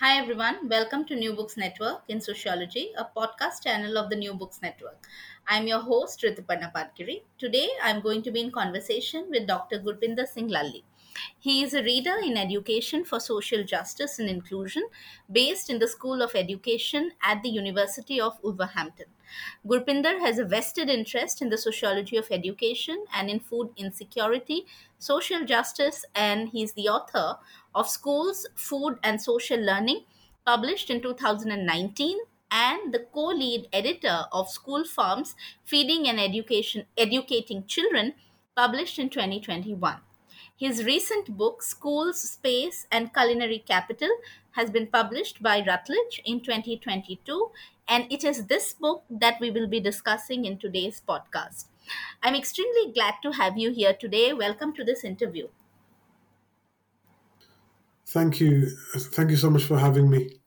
Hi everyone, welcome to New Books Network in Sociology, a podcast channel of the New Books Network. I'm your host Rituparna Patgiri. Today I'm going to be in conversation with Dr. Gurpinder Singh Lalli. He is a reader in education for social justice and inclusion based in the School of Education at the University of Wolverhampton. Gurpinder has a vested interest in the sociology of education and in food insecurity, social justice, and he's the author of Schools, Food and Social Learning, published in 2019 and the co-lead editor of School Farms Feeding and Education Educating Children published in 2021. His recent book, Schools, Space, and Culinary Capital, has been published by Routledge in 2022, and it is this book that we will be discussing in today's podcast. I'm extremely glad to have you here today. Welcome to this interview. Thank you. Thank you so much for having me.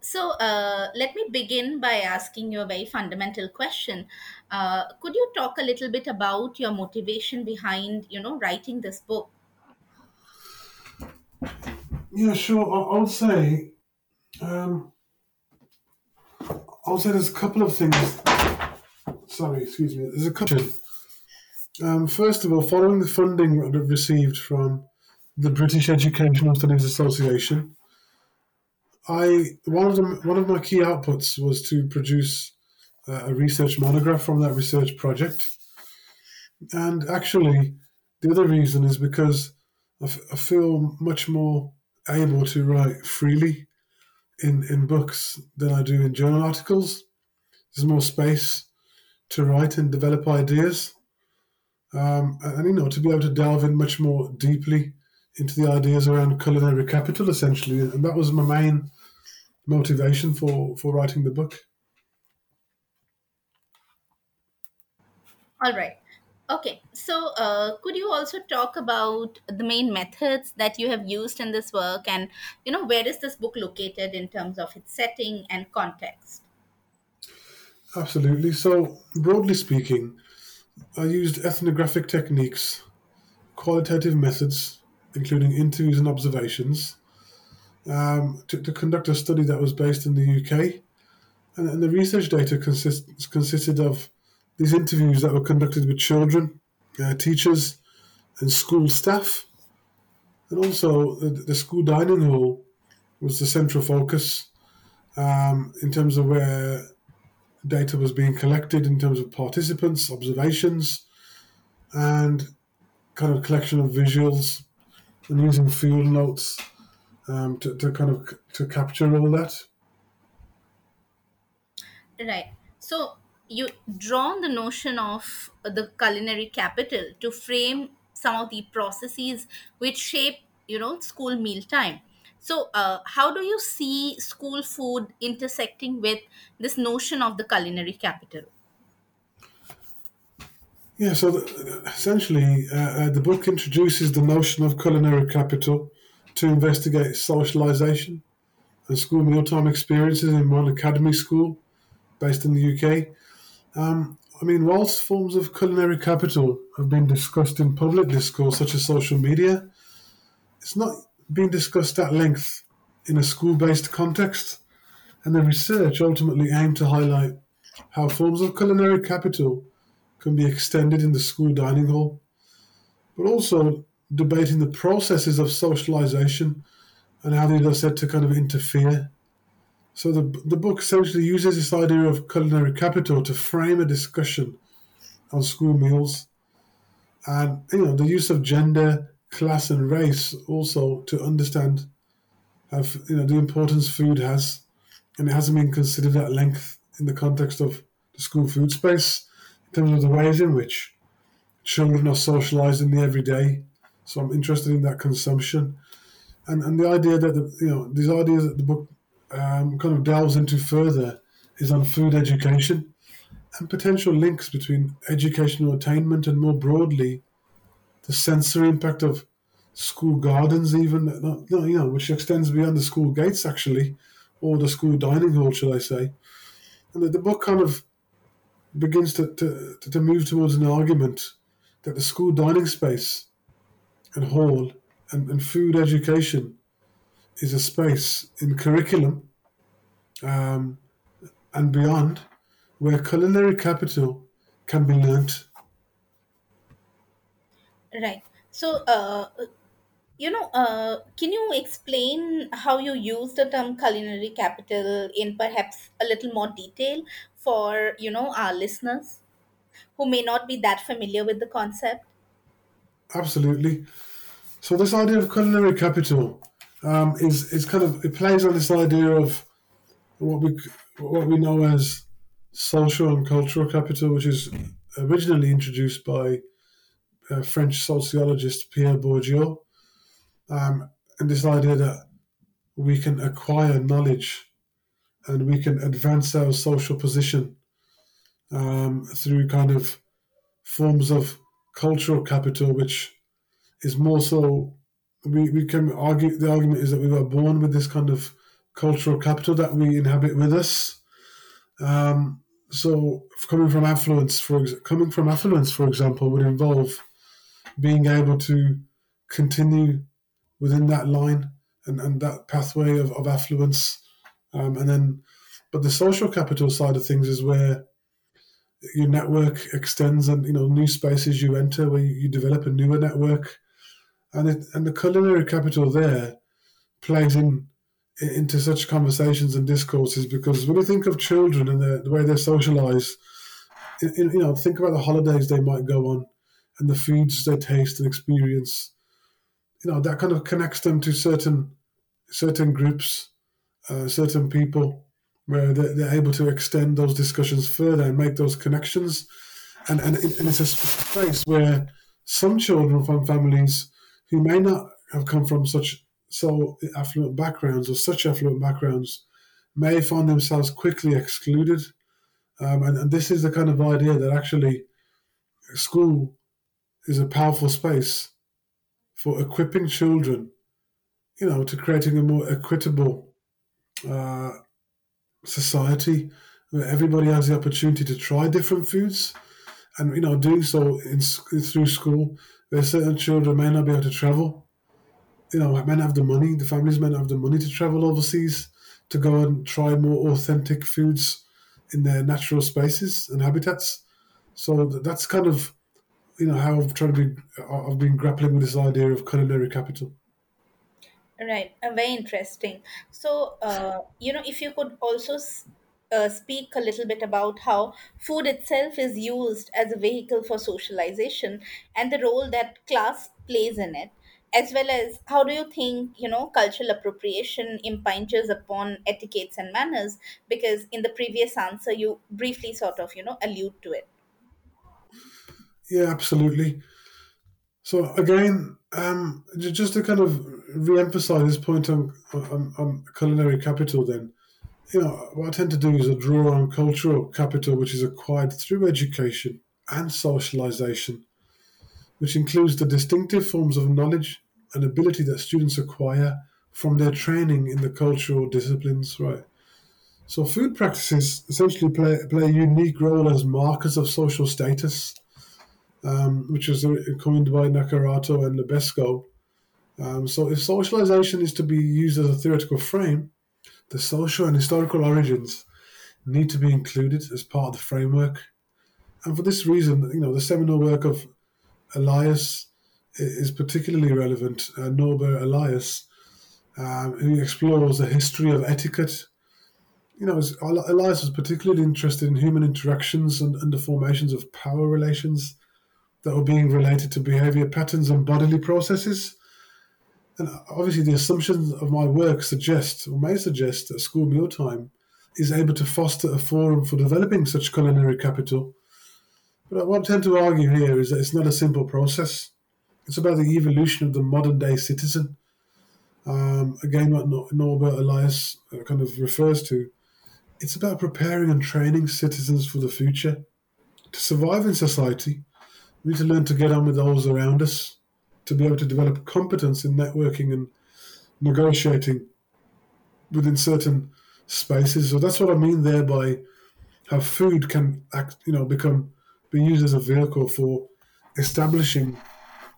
So, uh, let me begin by asking you a very fundamental question. Uh, could you talk a little bit about your motivation behind, you know, writing this book? Yeah, sure. I, I would say, um, I would say there's a couple of things. Sorry, excuse me. There's a couple. Um, first of all, following the funding that I've received from the British Educational Studies Association, I one of them one of my key outputs was to produce uh, a research monograph from that research project, and actually, the other reason is because I, f- I feel much more able to write freely in in books than I do in journal articles. There's more space to write and develop ideas, um, and you know to be able to delve in much more deeply into the ideas around culinary capital, essentially, and that was my main motivation for for writing the book. All right. Okay. So, uh, could you also talk about the main methods that you have used in this work and, you know, where is this book located in terms of its setting and context? Absolutely. So, broadly speaking, I used ethnographic techniques, qualitative methods, including interviews and observations, um, to, to conduct a study that was based in the UK. And, and the research data consist, consisted of these interviews that were conducted with children, uh, teachers, and school staff. And also, the, the school dining hall was the central focus um, in terms of where data was being collected, in terms of participants, observations, and kind of collection of visuals and using field notes um, to, to kind of to capture all that. Right. So, you drawn the notion of the culinary capital to frame some of the processes which shape, you know, school meal time So, uh, how do you see school food intersecting with this notion of the culinary capital? Yeah, so the, essentially, uh, uh, the book introduces the notion of culinary capital to investigate socialization and school mealtime experiences in one academy school based in the UK. Um, I mean, whilst forms of culinary capital have been discussed in public discourse, such as social media, it's not being discussed at length in a school based context. And the research ultimately aimed to highlight how forms of culinary capital can be extended in the school dining hall, but also debating the processes of socialization and how these are said to kind of interfere. So the, the book essentially uses this idea of culinary capital to frame a discussion on school meals and you know the use of gender, class and race also to understand have you know the importance food has and it hasn't been considered at length in the context of the school food space in terms of the ways in which children are socialized in the everyday. So I'm interested in that consumption. and and the idea that the, you know these ideas that the book um, kind of delves into further is on food education and potential links between educational attainment and more broadly the sensory impact of school gardens, even you know, which extends beyond the school gates actually, or the school dining hall, should I say? And the, the book kind of begins to, to, to move towards an argument that the school dining space and hall and, and food education is a space in curriculum um, and beyond where culinary capital can be learnt. Right. So, uh, you know, uh, can you explain how you use the term culinary capital in perhaps a little more detail for, you know, our listeners who may not be that familiar with the concept? Absolutely. So this idea of culinary capital um, is is kind of it plays on this idea of what we what we know as social and cultural capital, which is originally introduced by uh, French sociologist Pierre Bourdieu, um, and this idea that we can acquire knowledge and we can advance our social position um, through kind of forms of cultural capital, which is more so. We, we can argue the argument is that we were born with this kind of cultural capital that we inhabit with us. Um, so coming from affluence, for coming from affluence, for example, would involve being able to continue within that line and, and that pathway of, of affluence. Um, and then, but the social capital side of things is where your network extends and, you know, new spaces you enter where you, develop a newer network. And it, and the culinary capital there plays in into such conversations and discourses because when you think of children and the, the way they socialize, you know, think about the holidays they might go on and the foods they taste and experience you know that kind of connects them to certain certain groups, uh, certain people, where they're, they're, able to extend those discussions further and make those connections, and and, and it's a space where some children from families who may not have come from such so affluent backgrounds or such affluent backgrounds may find themselves quickly excluded. Um, and, and, this is the kind of idea that actually school is a powerful space for equipping children, you know, to creating a more equitable uh, society everybody has the opportunity to try different foods, and you know, doing so in, through school, where certain children may not be able to travel, you know, not have the money, the families may not have the money to travel overseas to go and try more authentic foods in their natural spaces and habitats. So that's kind of you know how I've tried to be I've been grappling with this idea of culinary capital. Right, uh, very interesting. So, uh, you know, if you could also uh, speak a little bit about how food itself is used as a vehicle for socialization and the role that class plays in it, as well as how do you think, you know, cultural appropriation impinges upon etiquettes and manners? Because in the previous answer, you briefly sort of, you know, allude to it. Yeah, absolutely. So again, um, just to kind of re-emphasize this point on, on, on culinary capital, then, you know, what I tend to do is I draw on cultural capital, which is acquired through education and socialization, which includes the distinctive forms of knowledge and ability that students acquire from their training in the cultural disciplines, right? So food practices essentially play, play a unique role as markers of social status um, which was coined by Naccarato and LeBesco. Um, so, if socialization is to be used as a theoretical frame, the social and historical origins need to be included as part of the framework. And for this reason, you know, the seminal work of Elias is particularly relevant. Uh, Norbert Elias, um, who explores the history of etiquette. You know, Elias was particularly interested in human interactions and, and the formations of power relations that were being related to behavior patterns and bodily processes. And obviously, the assumptions of my work suggest, or may suggest, that school mealtime is able to foster a forum for developing such culinary capital. But what I tend to argue here is that it's not a simple process. It's about the evolution of the modern day citizen. um, again, what Norbert Elias uh, kind of refers to, it's about preparing and training citizens for the future. To survive in society, we need to learn to get on with those around us, to be able to develop competence in networking and negotiating within certain spaces. So that's what I mean there by how food can act, you know, become be used as a vehicle for establishing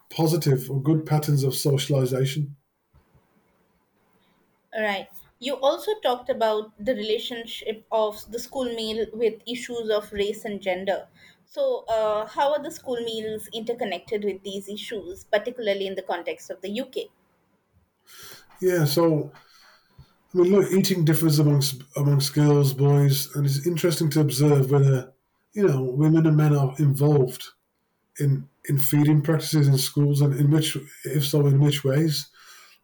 positive or good patterns of socialization. Right. You also talked about the relationship of the school meal with issues of race and gender. So, uh, how are the school meals interconnected with these issues, particularly in the context of the UK? Yeah, so I mean, look, eating differs amongst amongst girls, boys, and it's interesting to observe whether you know women and men are involved in in feeding practices in schools, and in which, if so, in which ways.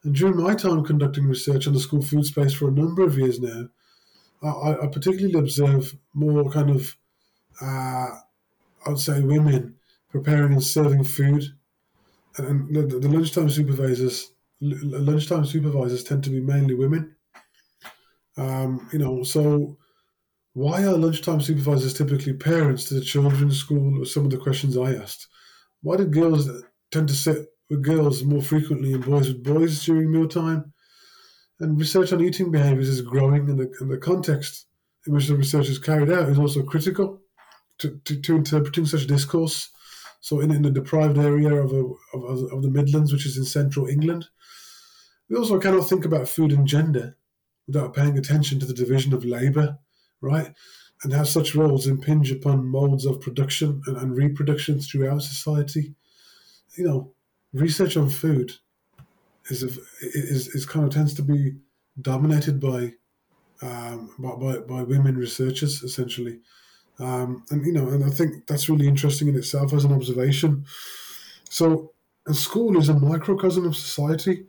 And during my time conducting research on the school food space for a number of years now, I, I particularly observe more kind of, uh, I would say, women preparing and serving food, and, the, the lunchtime supervisors, lunchtime supervisors tend to be mainly women. Um, you know, so why are lunchtime supervisors typically parents to the children in school? Some of the questions I asked. Why do girls tend to sit with girls more frequently and boys with boys during mealtime? And research on eating behaviors is growing, and the, and the context in which the research is carried out is also critical to, to, to interpreting such discourse. So, in, in the deprived area of, a, of, of the Midlands, which is in central England, we also cannot think about food and gender without paying attention to the division of labour, right? And how such roles impinge upon modes of production and, and reproduction throughout society. You know, research on food is, a, is, is kind of tends to be dominated by um, by, by, by women researchers essentially. Um, and you know, and I think that's really interesting in itself as an observation. So, a school is a microcosm of society,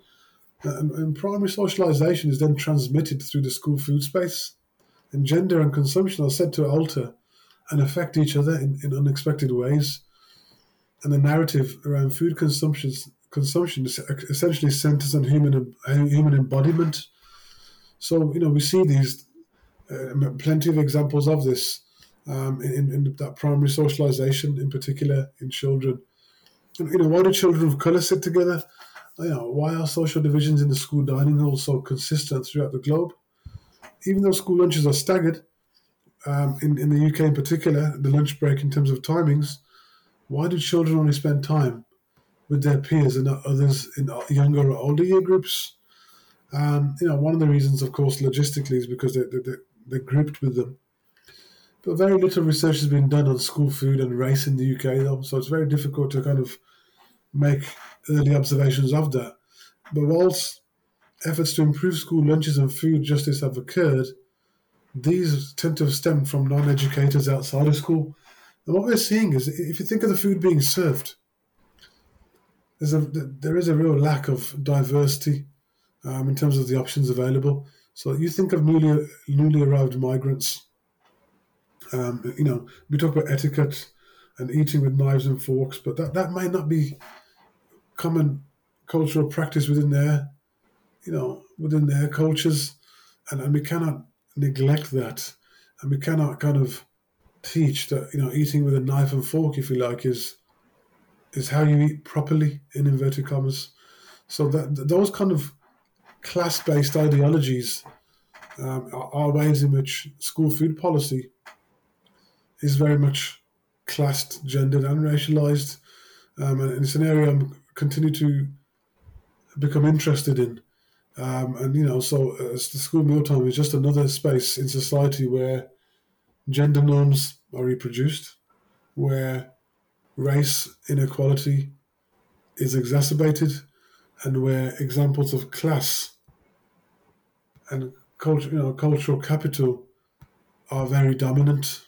and, and primary socialization is then transmitted through the school food space. And gender and consumption are said to alter and affect each other in, in unexpected ways. And the narrative around food consumption consumption essentially centers on human human embodiment. So you know we see these uh, plenty of examples of this um, in, in that primary socialization, in particular in children. And, you know, why do children of color sit together? you know, why are social divisions in the school dining hall so consistent throughout the globe? Even though school lunches are staggered, um, in, in the UK in particular, the lunch break in terms of timings, why do children only spend time with their peers and not others in younger or older year groups? Um, you know, one of the reasons, of course, logistically is because they, they, they're grouped with them. But very little research has been done on school food and race in the UK, though, so it's very difficult to kind of make early observations of that. But whilst efforts to improve school lunches and food justice have occurred, these tend to have stemmed from non educators outside of school. And what we're seeing is if you think of the food being served, there's a, there is a real lack of diversity um, in terms of the options available. So you think of newly newly arrived migrants. Um, you know, we talk about etiquette and eating with knives and forks, but that, that might not be common cultural practice within their, you know, within their cultures, and, and we cannot neglect that, and we cannot kind of teach that you know eating with a knife and fork, if you like, is is how you eat properly in inverted commas. So that those kind of class-based ideologies um, are, are ways in which school food policy is very much classed, gendered, and racialized. Um, and it's an area I'm continue to become interested in. Um, and you know, so uh, the school mealtime is just another space in society where gender norms are reproduced, where race inequality is exacerbated, and where examples of class and culture, you know, cultural capital are very dominant.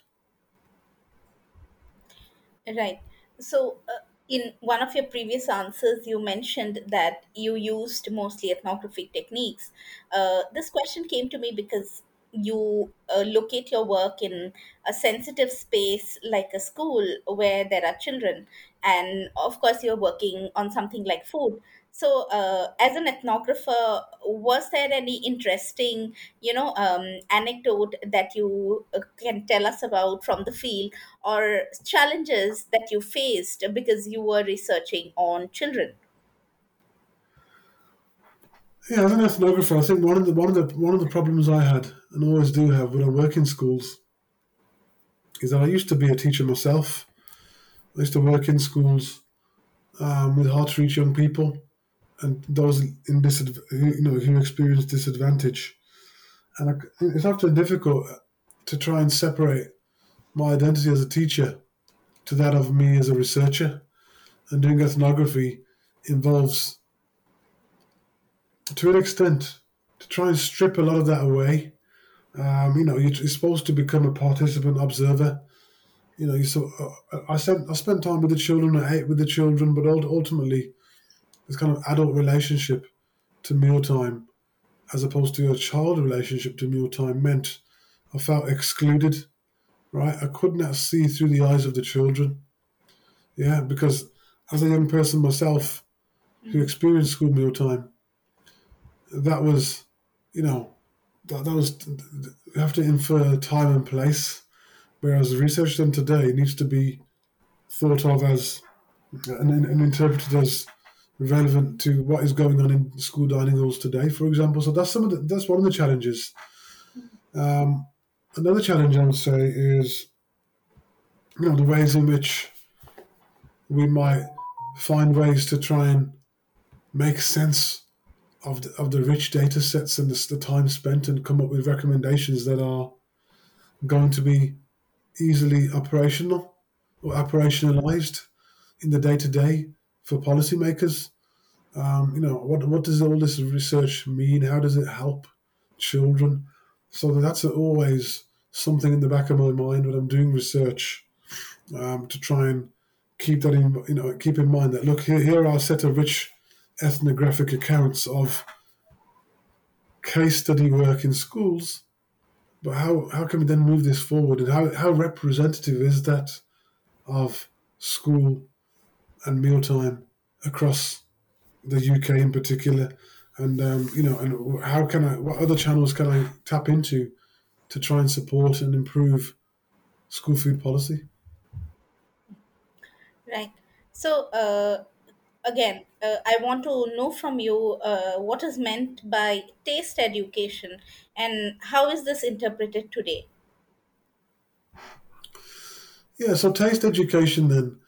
Right. So, uh, in one of your previous answers, you mentioned that you used mostly ethnographic techniques. Uh, this question came to me because you uh, locate your work in a sensitive space like a school where there are children and of course you're working on something like food so uh, as an ethnographer was there any interesting you know um, anecdote that you uh, can tell us about from the field or challenges that you faced because you were researching on children Yeah, as an ethnographer, I think one of the one of the one of the problems I had and always do have when I work in schools is that I used to be a teacher myself. I used to work in schools um, with hard to reach young people and those in you know who experience disadvantage, and I, it's often difficult to try and separate my identity as a teacher to that of me as a researcher. And doing ethnography involves, to an extent, to try and strip a lot of that away. Um, you know, you're supposed to become a participant observer. You know, you so uh, I spent I spent time with the children, I ate with the children, but ultimately, this kind of adult relationship to mealtime, as opposed to a child relationship to mealtime, meant I felt excluded. Right, I could not see through the eyes of the children. Yeah, because as a young person myself, who mm. experienced school mealtime, that was, you know, that, that was you have to infer time and place, whereas research done today needs to be thought of as and, and interpreted as relevant to what is going on in school dining halls today, for example. So that's some of the, that's one of the challenges. Um, another challenge I would say is you know the ways in which we might find ways to try and make sense of the, of the rich data sets and the, the time spent and come up with recommendations that are going to be easily operational or operationalized in the day to day for policymakers. Um, you know, what what does all this research mean? How does it help children? So that's always something in the back of my mind when I'm doing research um, to try and keep that in you know keep in mind that look here here are a set of rich ethnographic accounts of case study work in schools but how, how can we then move this forward and how, how representative is that of school and mealtime across the UK in particular. And um, you know and how can I what other channels can I tap into to try and support and improve school food policy? Right. So uh, again uh, i want to know from you uh, what is meant by taste education and how is this interpreted today? Yeah so taste education then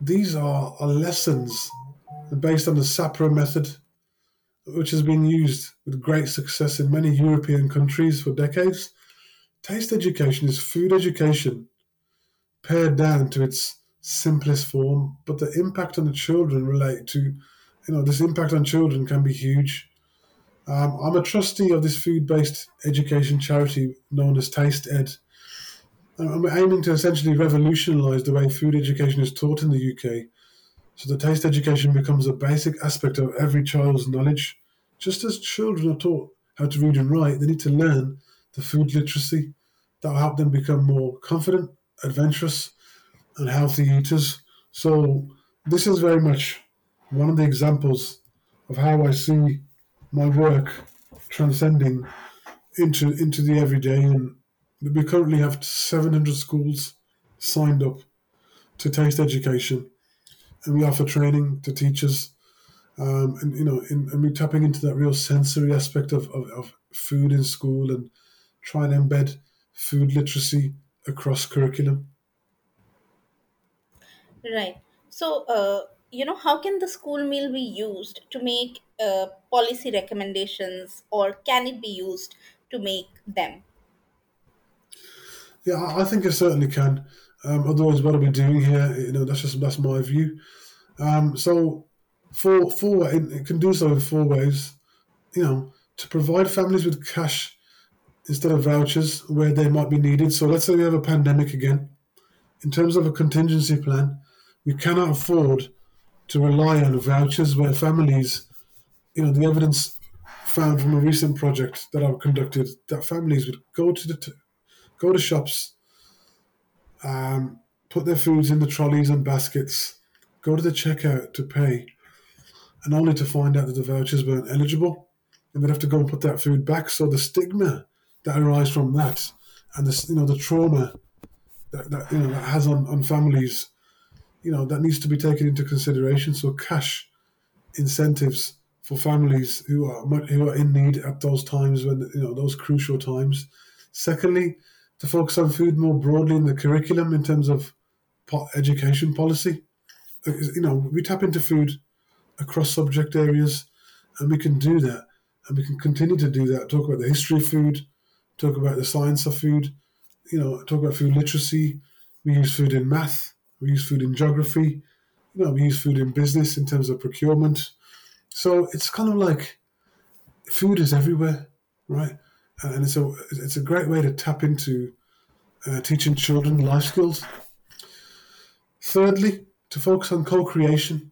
these are, are lessons based on the Sapere method which has been used with great success in many European countries for decades. Taste education is food education pared down to its simplest form, but the impact on the children relate to, you know, this impact on children can be huge. Um, I'm a trustee of this food-based education charity known as TastEd. I'm aiming to essentially revolutionise the way food education is taught in the UK, so that taste education becomes a basic aspect of every child's knowledge. Just as children are taught how to read and write, they need to learn the food literacy that will help them become more confident, adventurous, and healthy eaters. So this is very much one of the examples of how I see my work transcending into into the everyday. And we currently have 700 schools signed up to taste education, and we offer training to teachers. Um, and you know, in, and we're tapping into that real sensory aspect of, of, of food in school and trying to embed food literacy across curriculum. Right. So, uh, you know, how can the school meal be used to make uh, policy recommendations, or can it be used to make them? Yeah, I think it certainly can. Um, otherwise, what are we doing here? You know, that's just that's my view. Um, so, for four, it, it can do so in four ways. You know, to provide families with cash instead of vouchers where they might be needed. So, let's say we have a pandemic again. In terms of a contingency plan, we cannot afford to rely on vouchers where families, you know, the evidence found from a recent project that I've conducted that families would go to the t- go to shops, um, put their foods in the trolleys and baskets, go to the checkout to pay, and only to find out that the vouchers weren't eligible, and they'd have to go and put that food back. So the stigma that arises from that, and the you know the trauma that, that you know that has on, on families, you know that needs to be taken into consideration. So cash incentives for families who are who are in need at those times when you know those crucial times. Secondly, to focus on food more broadly in the curriculum in terms of education policy. You know, we tap into food across subject areas, and we can do that, and we can continue to do that. Talk about the history of food, talk about the science of food, you know, talk about food literacy. We use food in math. We use food in geography. You know, we use food in business in terms of procurement. So it's kind of like food is everywhere, right? And it's a it's a great way to tap into uh, teaching children life skills. Thirdly, to focus on co-creation,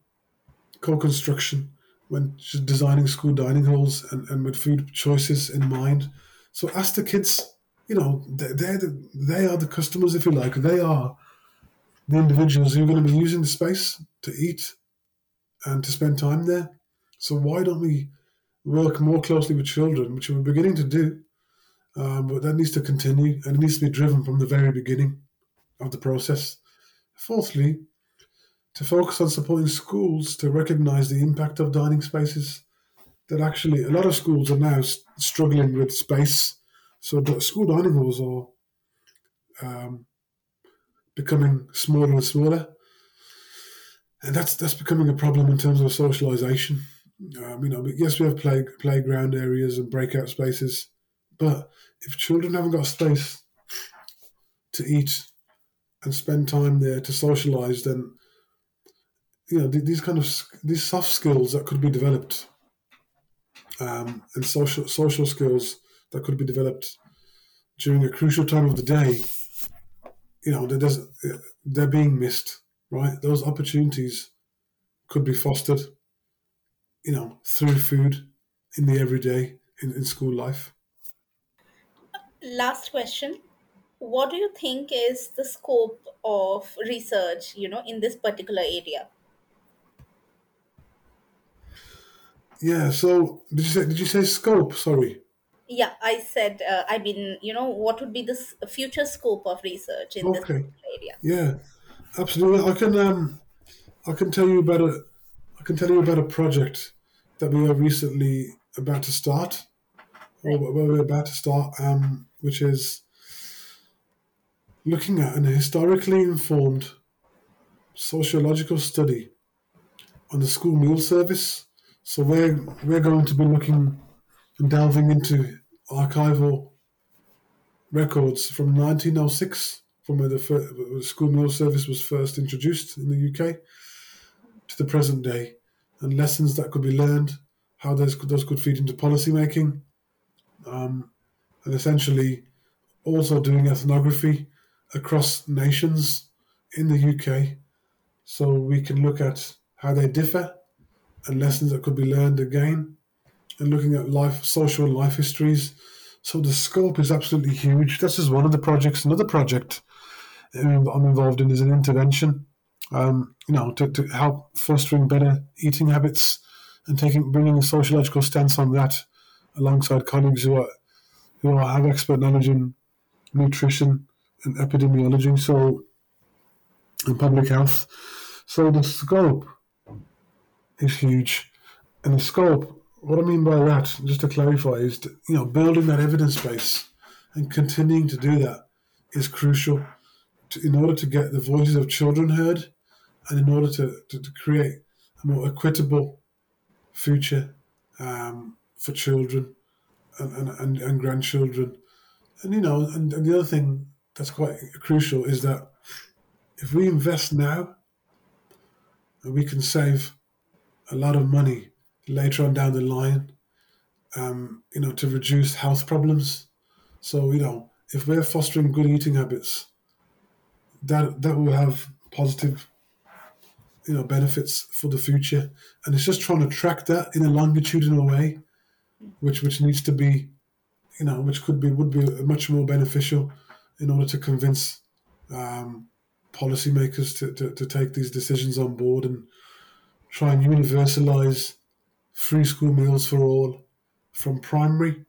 co-construction when designing school dining halls and, and with food choices in mind. So ask the kids you know, they're the, they are the customers, if you like. They are the individuals who are going to be using the space to eat and to spend time there. So why don't we work more closely with children, which we're beginning to do, um, but that needs to continue and it needs to be driven from the very beginning of the process. Fourthly, to focus on supporting schools to recognize the impact of dining spaces. That actually, a lot of schools are now struggling with space so school dining halls are um, becoming smaller and smaller, and that's that's becoming a problem in terms of socialisation. Um, you know, yes, we have play, playground areas and breakout spaces, but if children haven't got space to eat and spend time there to socialise, then you know these kind of these soft skills that could be developed um, and social social skills that could be developed during a crucial time of the day, you know, they're being missed, right? Those opportunities could be fostered, you know, through food in the everyday in, in school life. Last question. What do you think is the scope of research, you know, in this particular area? Yeah, so did you say did you say scope? Sorry yeah i said uh, i mean you know what would be the future scope of research in okay. this area yeah absolutely i can um i can tell you about a i can tell you about a project that we are recently about to start or where we're about to start um which is looking at an historically informed sociological study on the school meal service. So we're we're going to be looking and delving into archival records from 1906, from where the school meal service was first introduced in the UK, to the present day, and lessons that could be learned, how those, those could feed into policy making, um, and essentially also doing ethnography across nations in the UK so we can look at how they differ and lessons that could be learned again and looking at life, social life histories. So the scope is absolutely huge. This is one of the projects. Another project I'm involved in is an intervention, um, you know, to, to help fostering better eating habits and taking bringing a sociological stance on that alongside colleagues who are who are, have expert knowledge in nutrition and epidemiology, so and public health. So the scope is huge, and the scope what I mean by that, just to clarify, is to, you know building that evidence base and continuing to do that is crucial to, in order to get the voices of children heard, and in order to, to, to create a more equitable future um, for children and, and, and, grandchildren. And you know, and, and the other thing that's quite crucial is that if we invest now, we can save a lot of money later on down the line, um, you know, to reduce health problems. So, you know, if we're fostering good eating habits, that that will have positive, you know, benefits for the future. And it's just trying to track that in a longitudinal way, which which needs to be, you know, which could be would be much more beneficial in order to convince um, policymakers to, to, to take these decisions on board and try and universalize free school meals for all from primary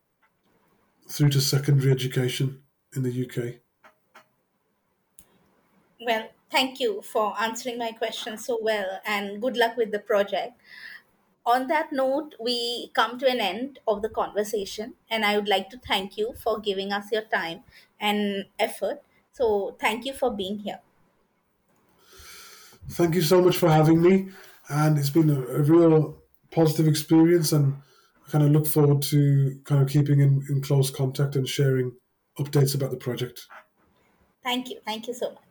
through to secondary education in the UK. Well, thank you for answering my question so well and good luck with the project. On that note, we come to an end of the conversation, and I would like to thank you for giving us your time and effort. So, thank you for being here. Thank you so much for having me, and it's been a, a real positive experience, and I kind of look forward to kind of keeping in, in close contact and sharing updates about the project. Thank you. Thank you so much.